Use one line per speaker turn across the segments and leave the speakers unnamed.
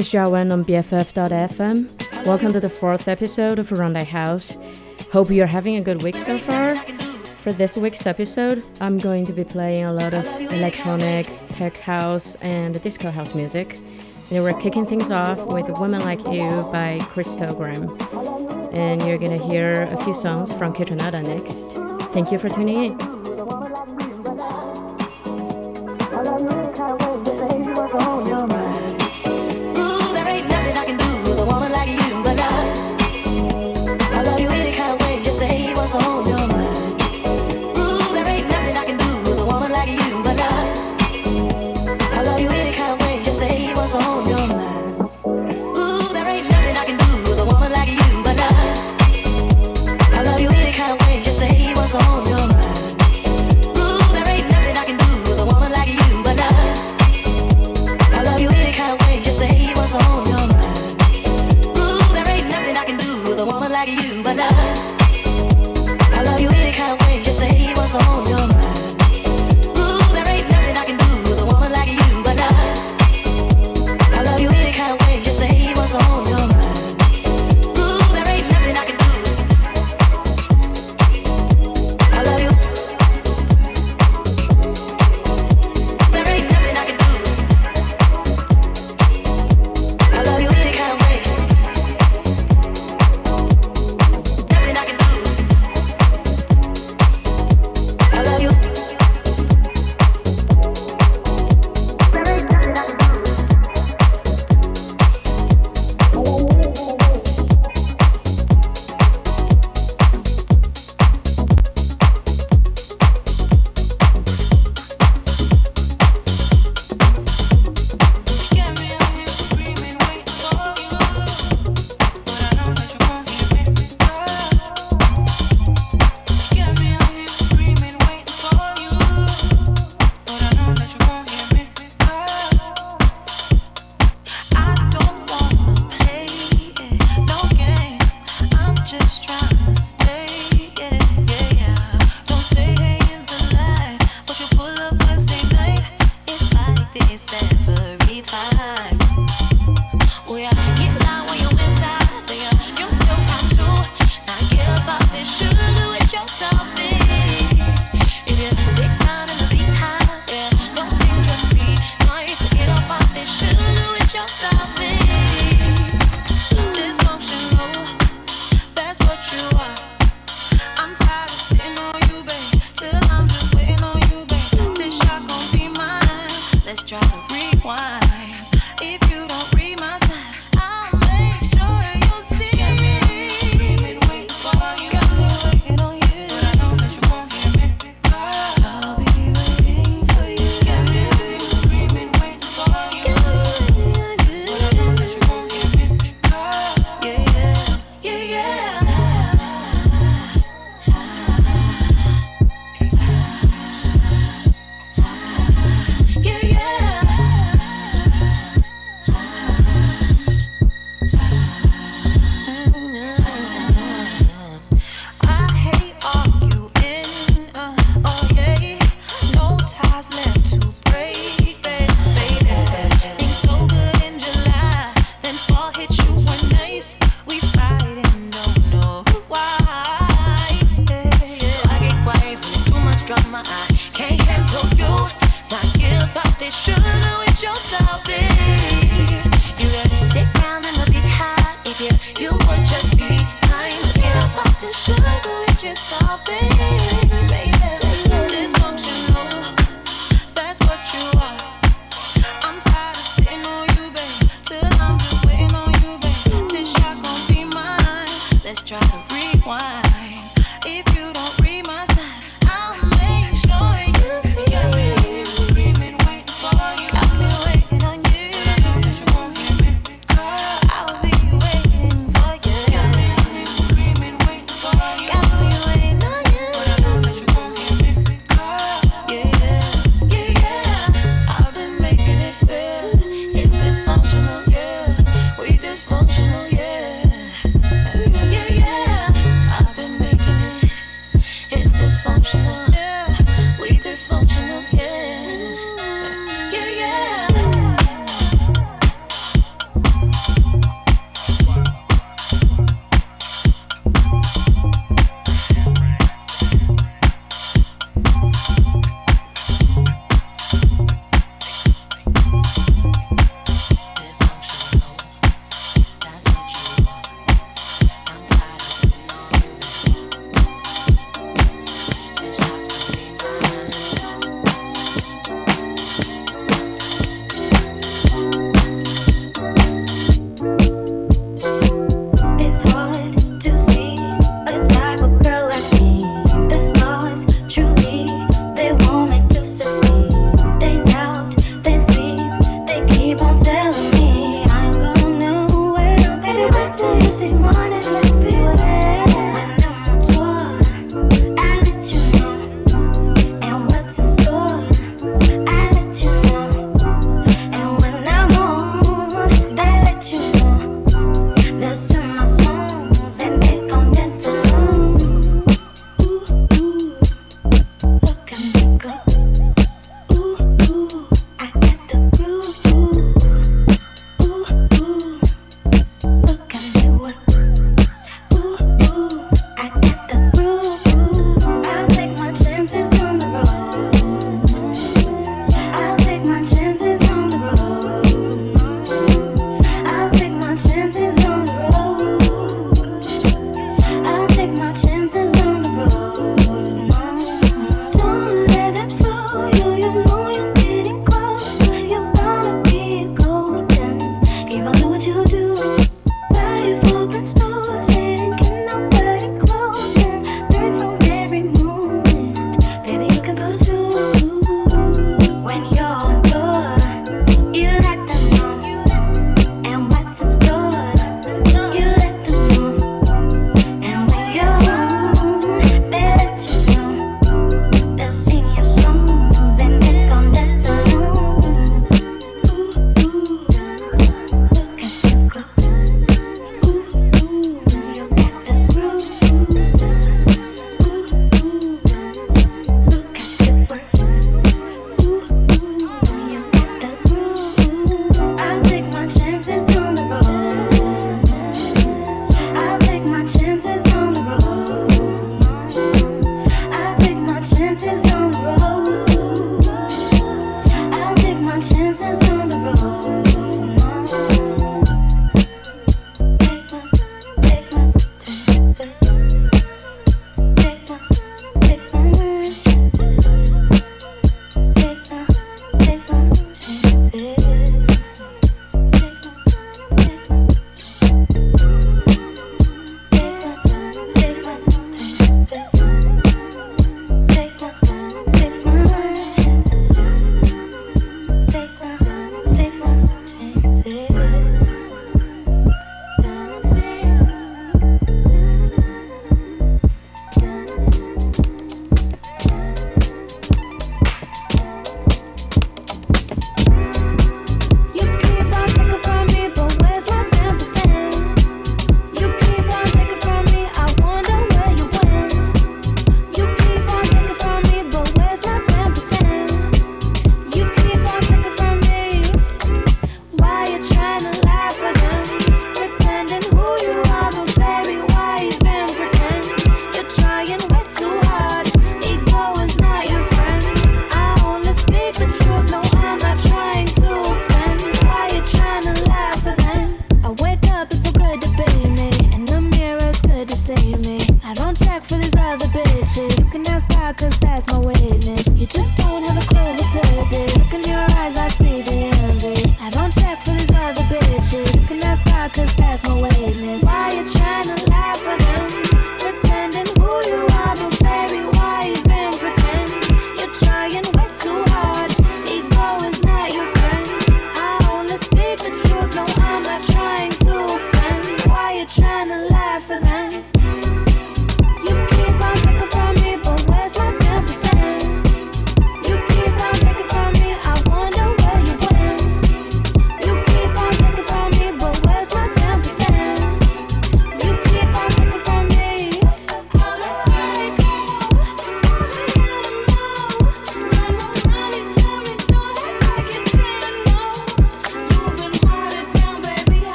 is Wen on BFF.fm. Welcome to the fourth episode of Rondé House. Hope you're having a good week so far. For this week's episode, I'm going to be playing a lot of electronic, tech house, and disco house music. And we're kicking things off with Women Like You by Crystal kryptogram. And you're gonna hear a few songs from Kaytranada next. Thank you for tuning in.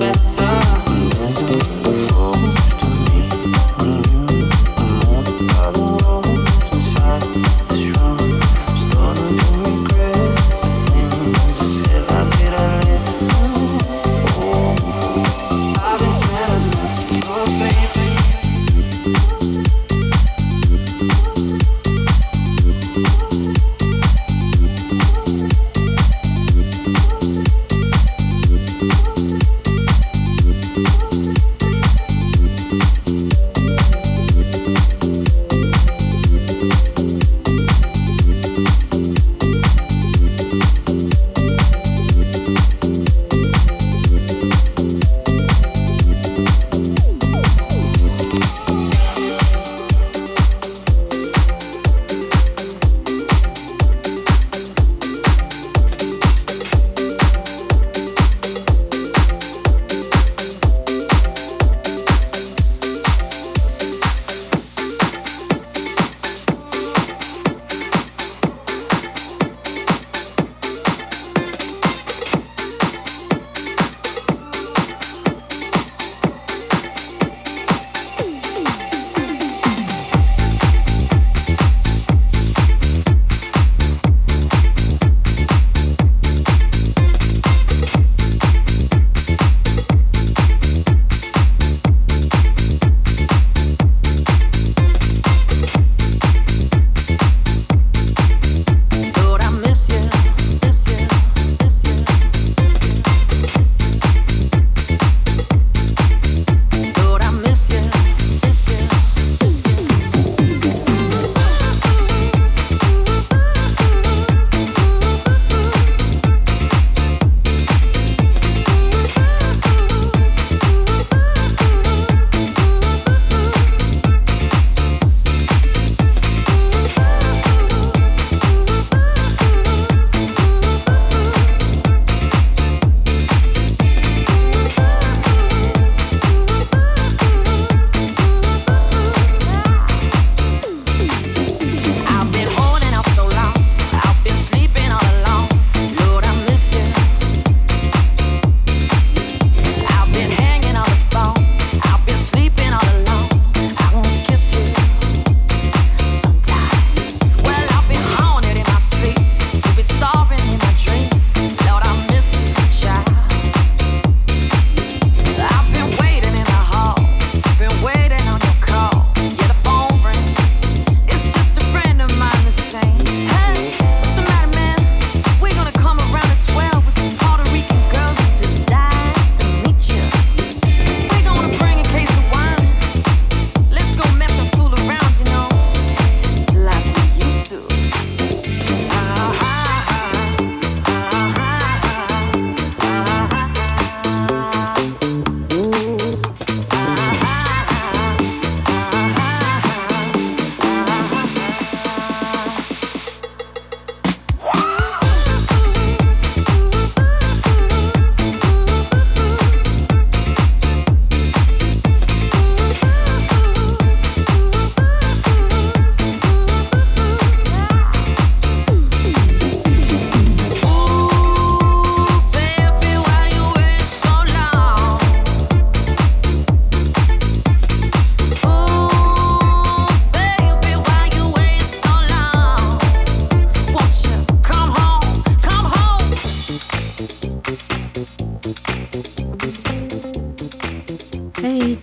Better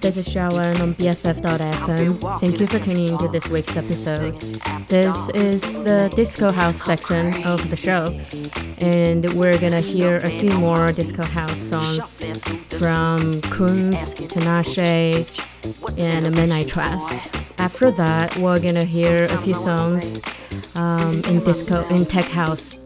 this is Xiaowen on BFF.fm. Thank you for tuning into this week's episode. This is the disco house section of the show, and we're gonna hear a few more disco house songs from Kungs, Tinashe, and Midnight Trust. After that, we're gonna hear a few songs um, in disco in tech house.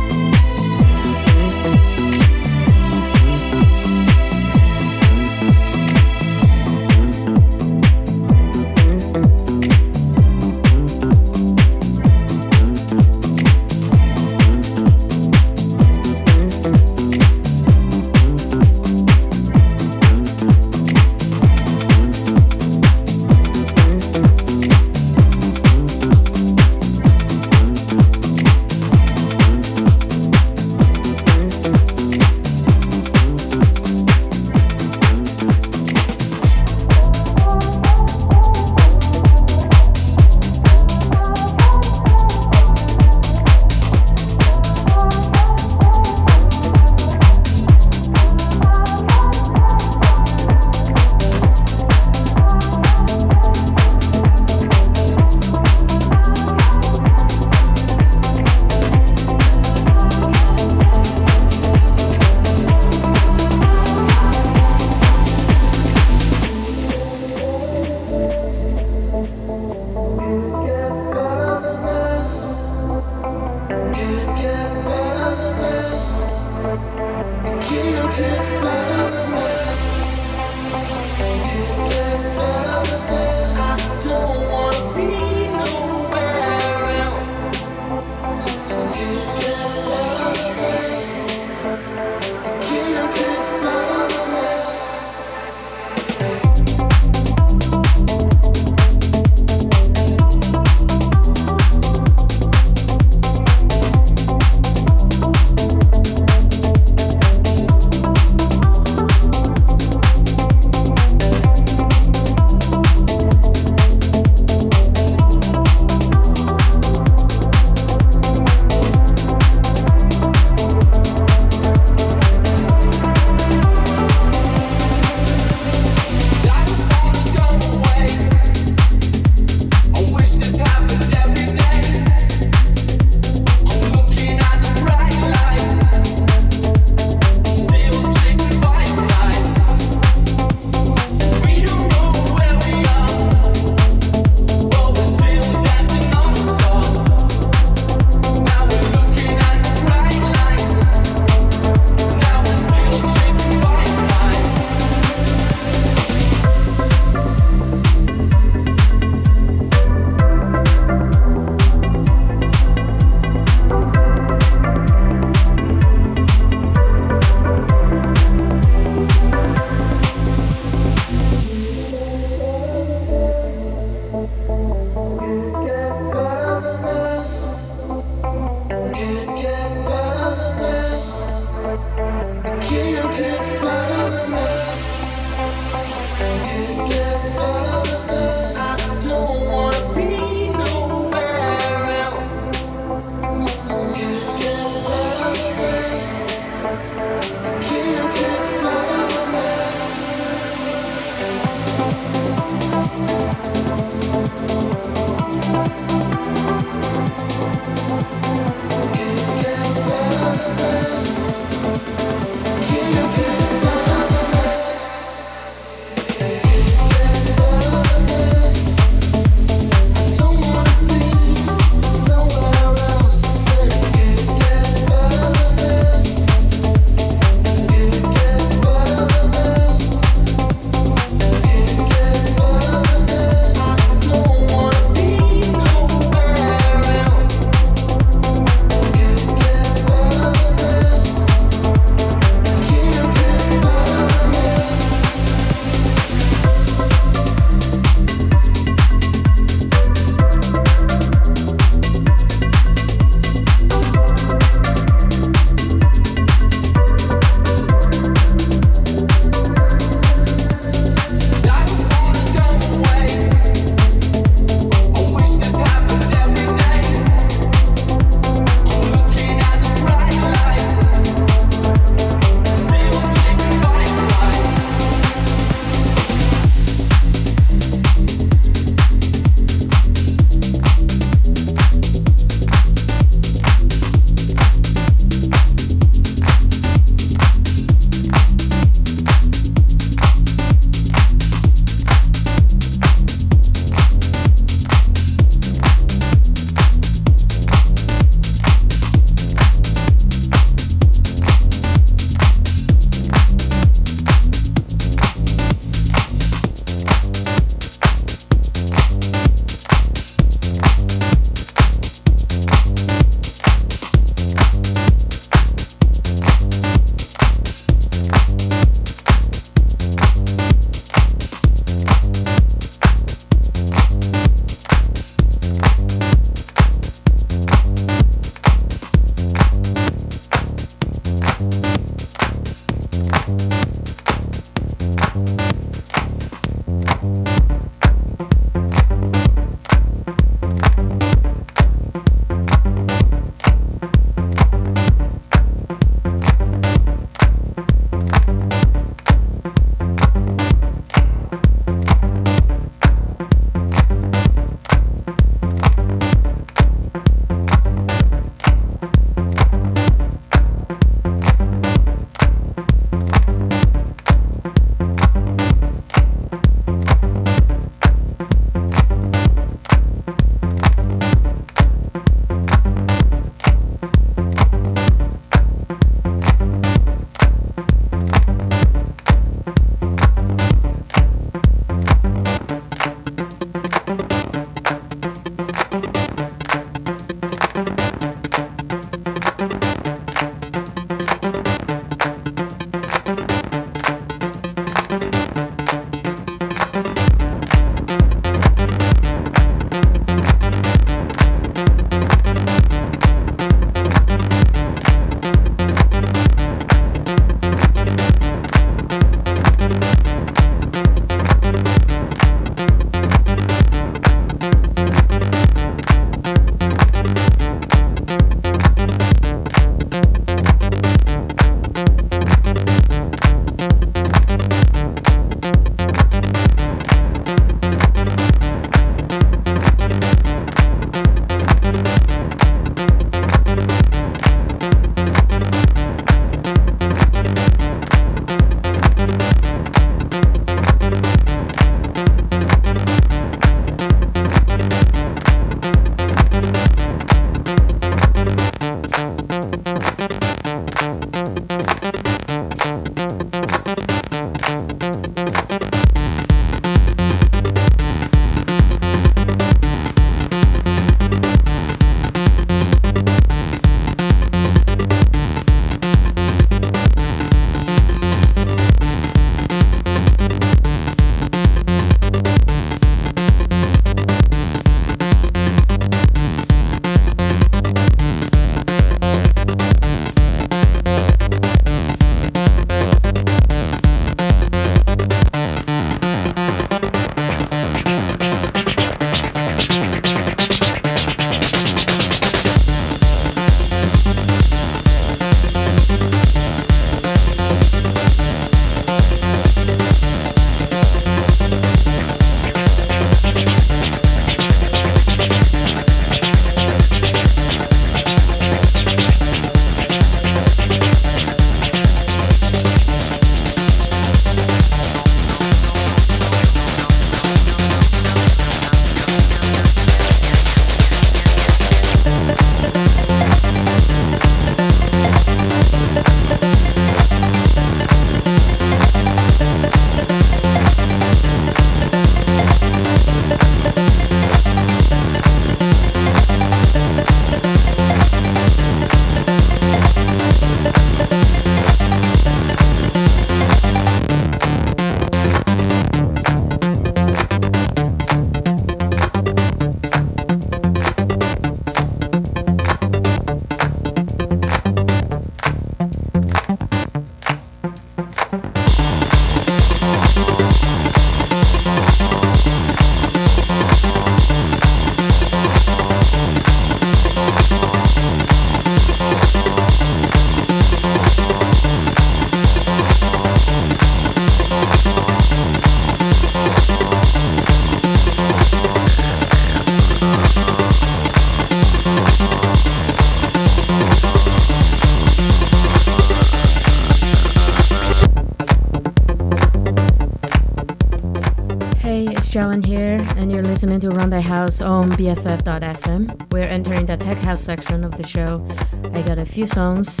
The House on BFF.fm. We're entering the tech house section of the show. I got a few songs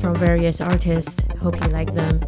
from various artists. Hope you like them.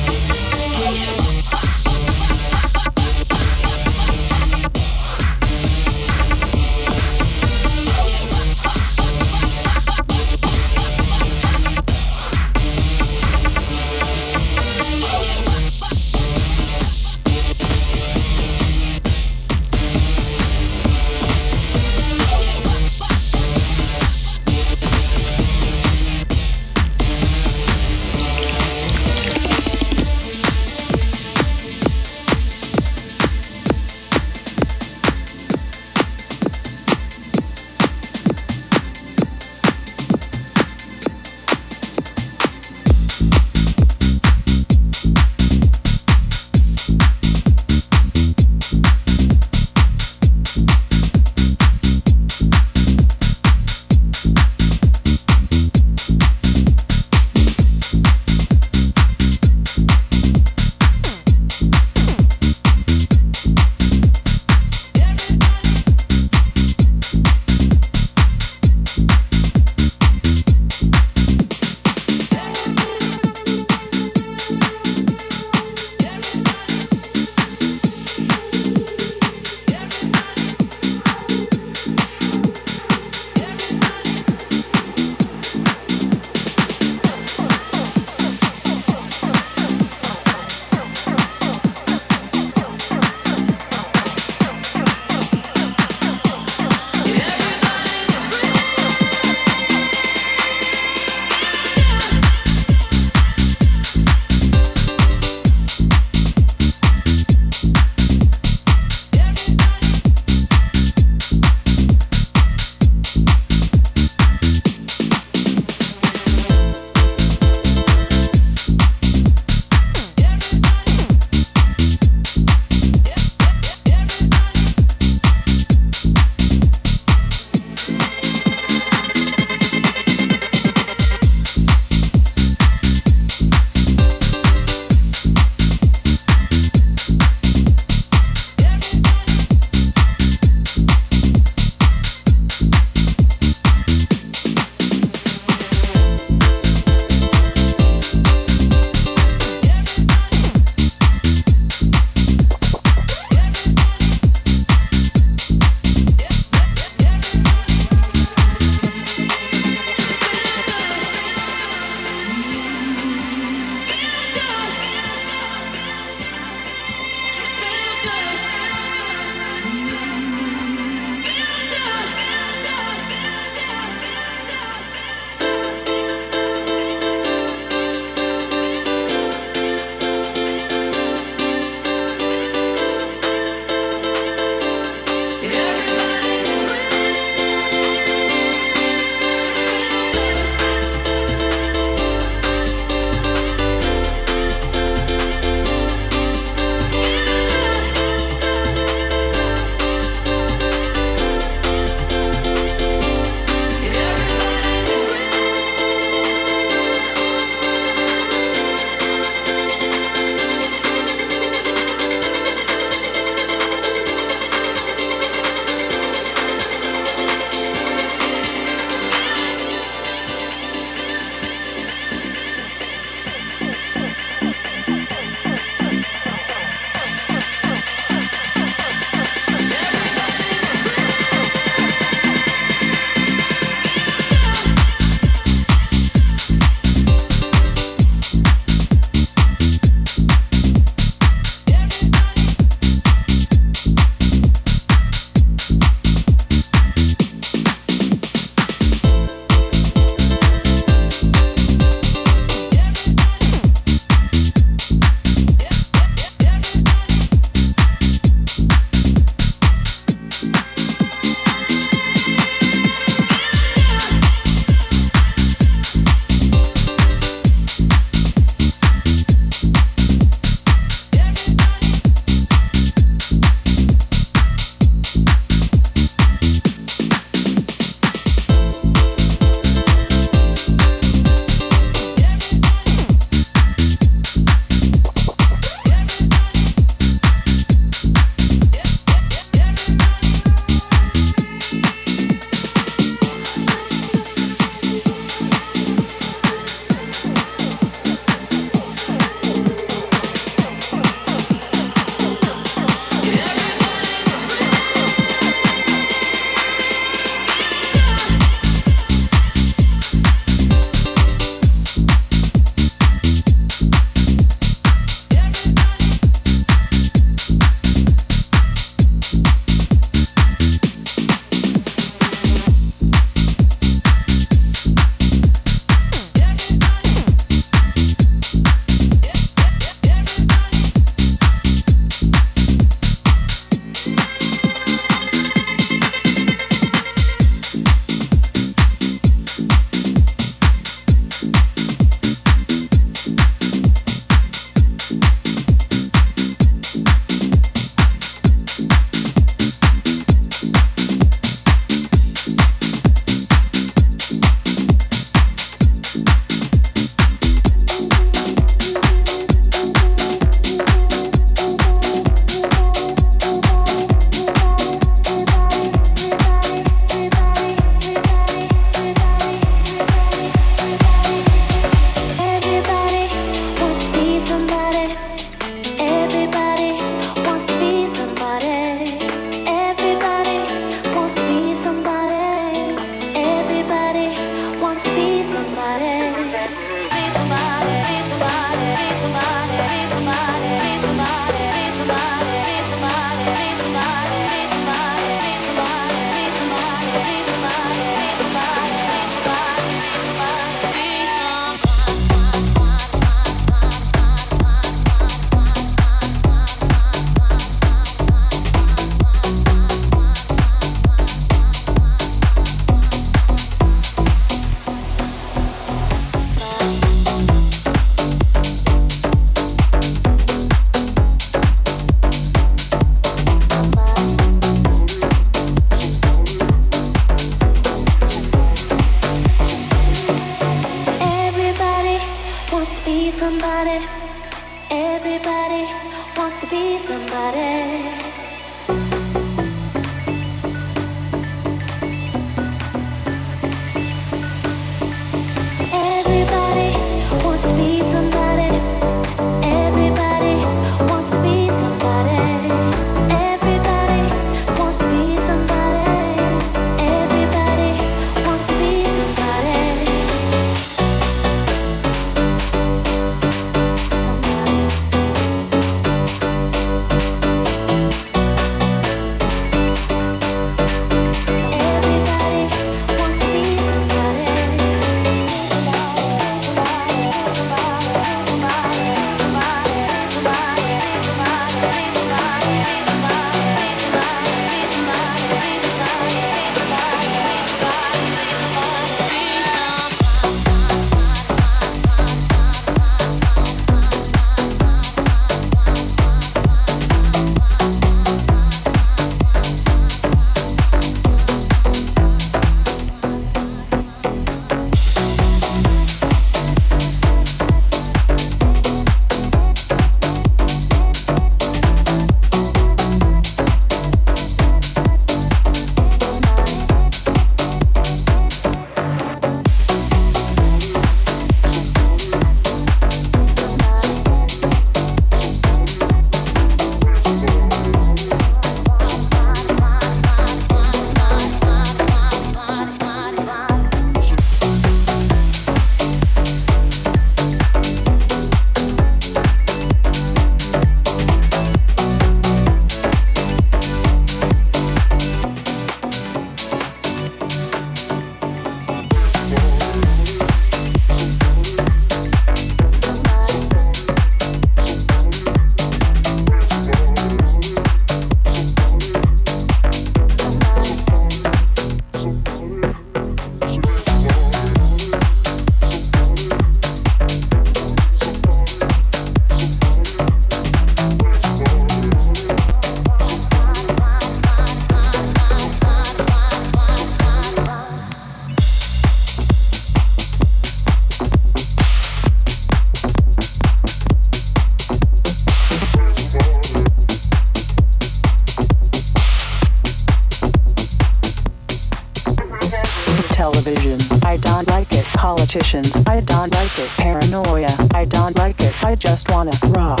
It. Politicians. I don't like it. Paranoia. I don't like it. I just wanna rock.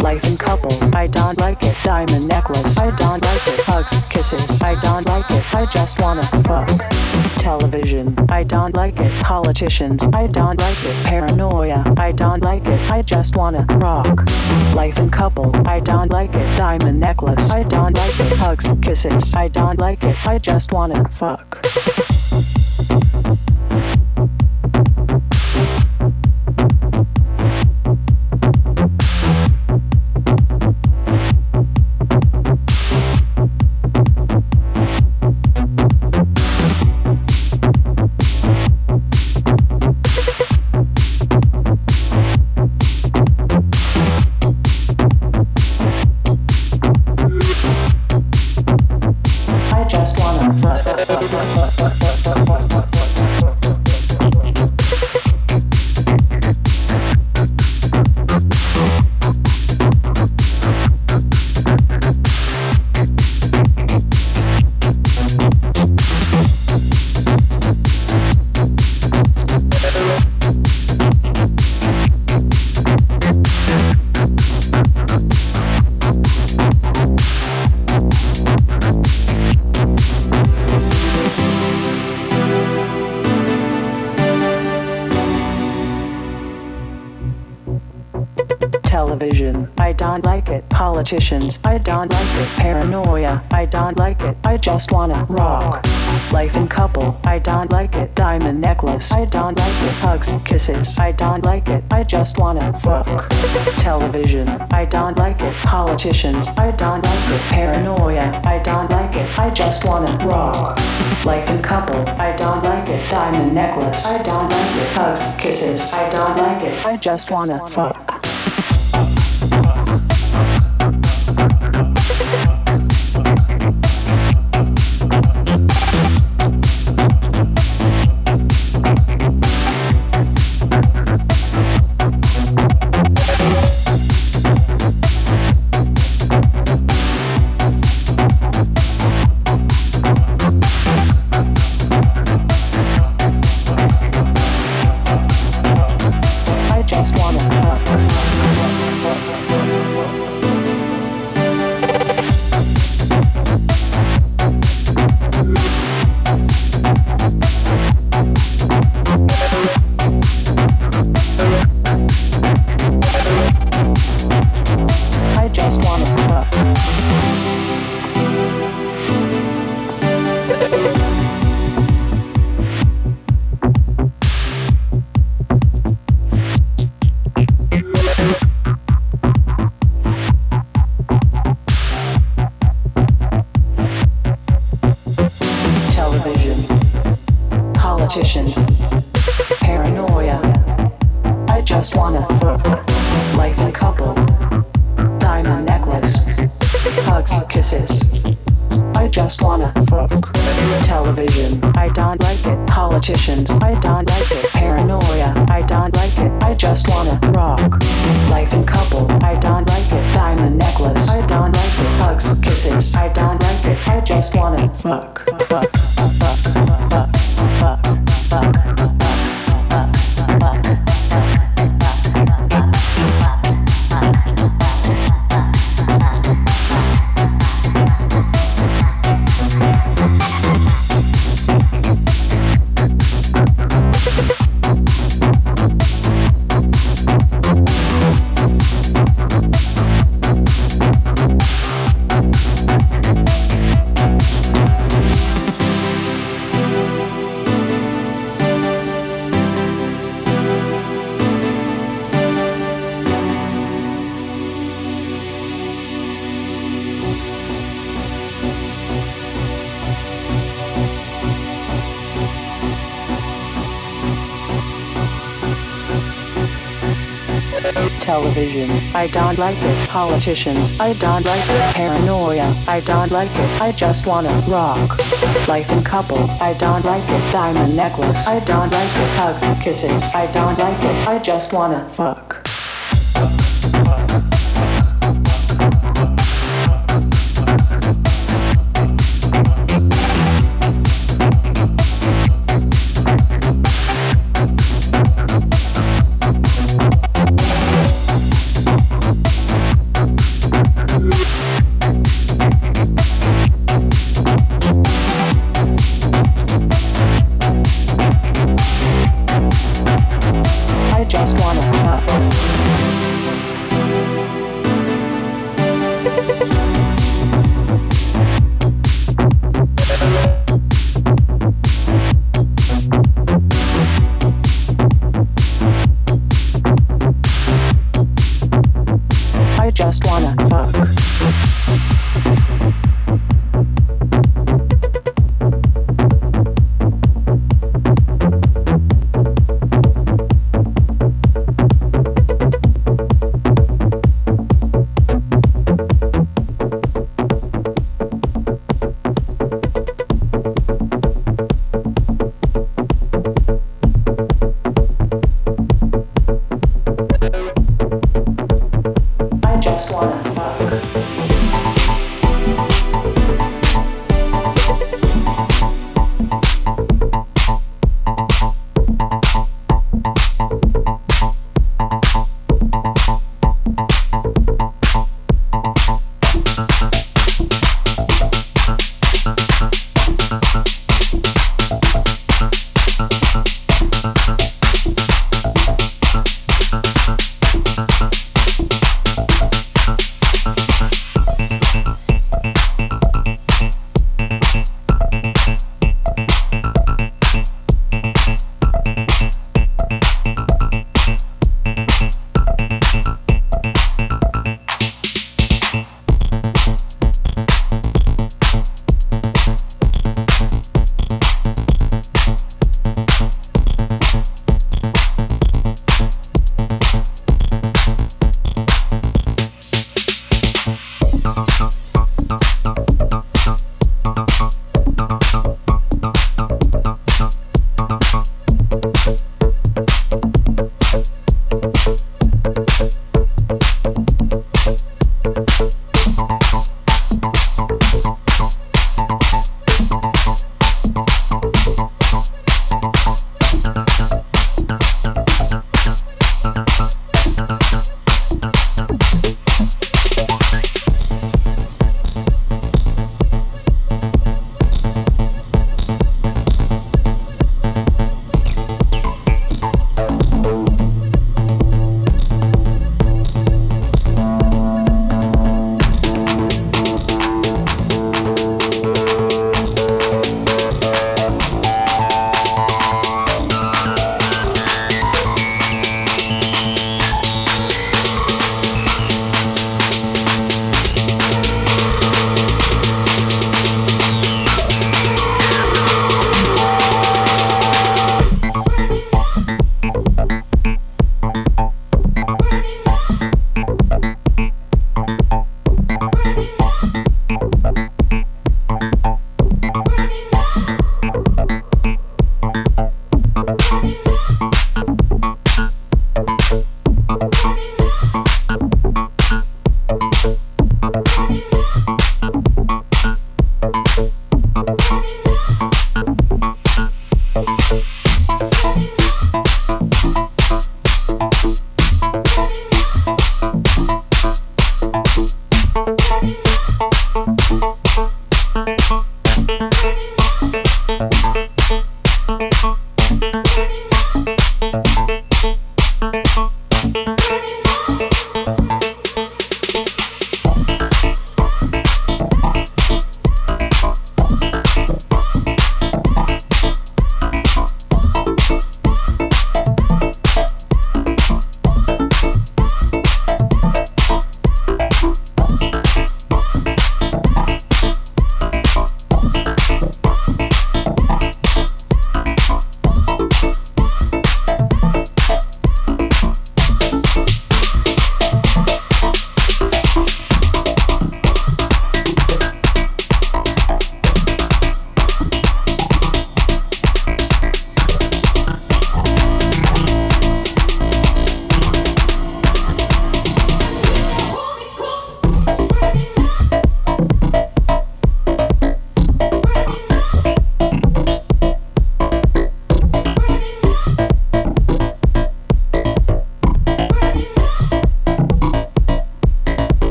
Life and couple. I don't like it. Diamond necklace. I don't like it. Hugs, kisses. I don't like it. I just wanna fuck. Television. I don't like it. Politicians. I don't like it. Paranoia. I don't like it. I just wanna rock. Life and couple. I don't like it. Diamond necklace. I don't like it. Hugs, kisses. I don't like it. I just wanna fuck. Television. I don't like it. Politicians. I don't like it. Paranoia. I don't like it. I just wanna rock. Life and couple. I don't like it. Diamond necklace. I don't like it. Hugs, kisses. I don't like it. I just wanna fuck. Television. I don't like it. Politicians. I don't like it. Paranoia. I don't like it. I just wanna rock. Life and couple. I don't like it. Diamond necklace. I don't like it. Hugs, kisses. I don't like it. I just wanna fuck. politicians. I don't like your paranoia. I don't like it. I just wanna rock. Life and couple. I don't like it. Diamond necklace. I don't like it. Hugs, kisses. I don't like it. I just wanna fuck.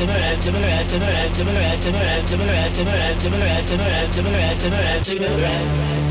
red, red, red, red, red,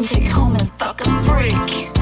and take home and fucking freak.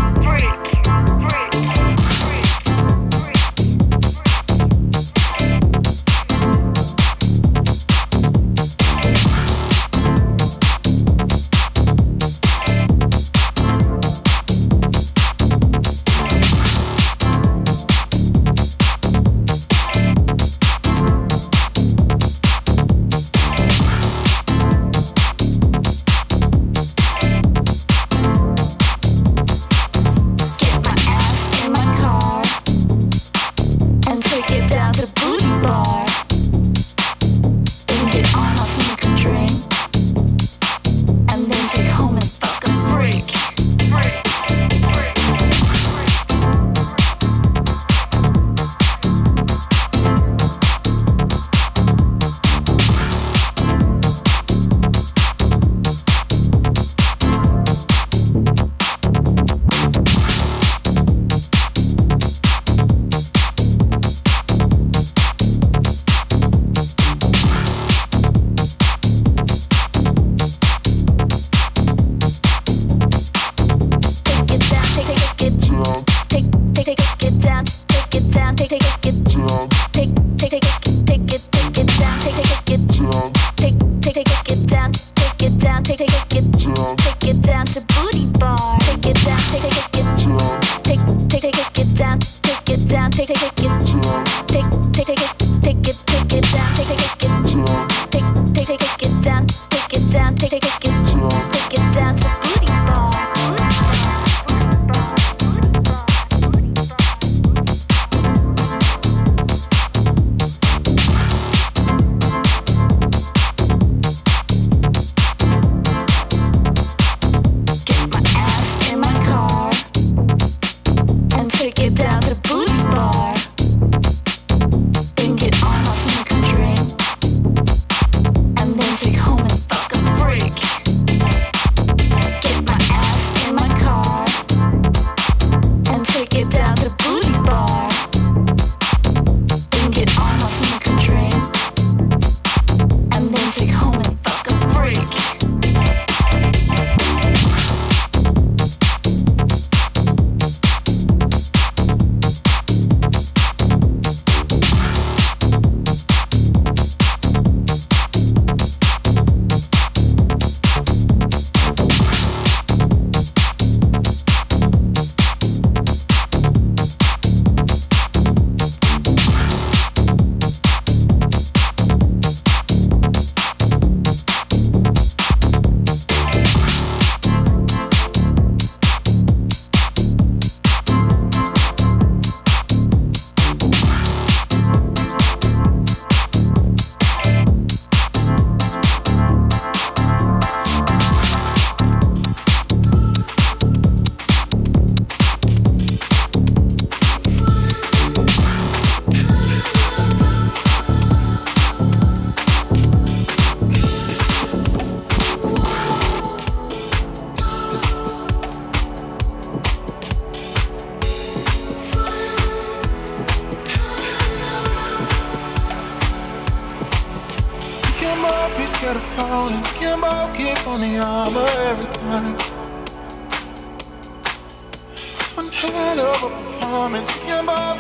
Of a performance,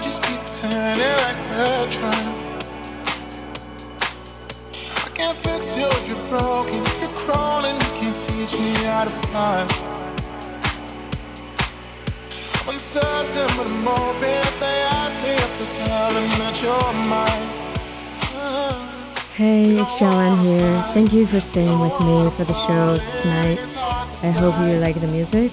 just keep turning like we're trying. I
can't fix you if you're broken, if
you're crawling, you can teach me
how to fly. I'm uncertain, but I'm open. If they ask me, I still tell them that you're mine. Hey, it's Joanne here. Thank you
for staying with me for the show tonight. I hope you like the music.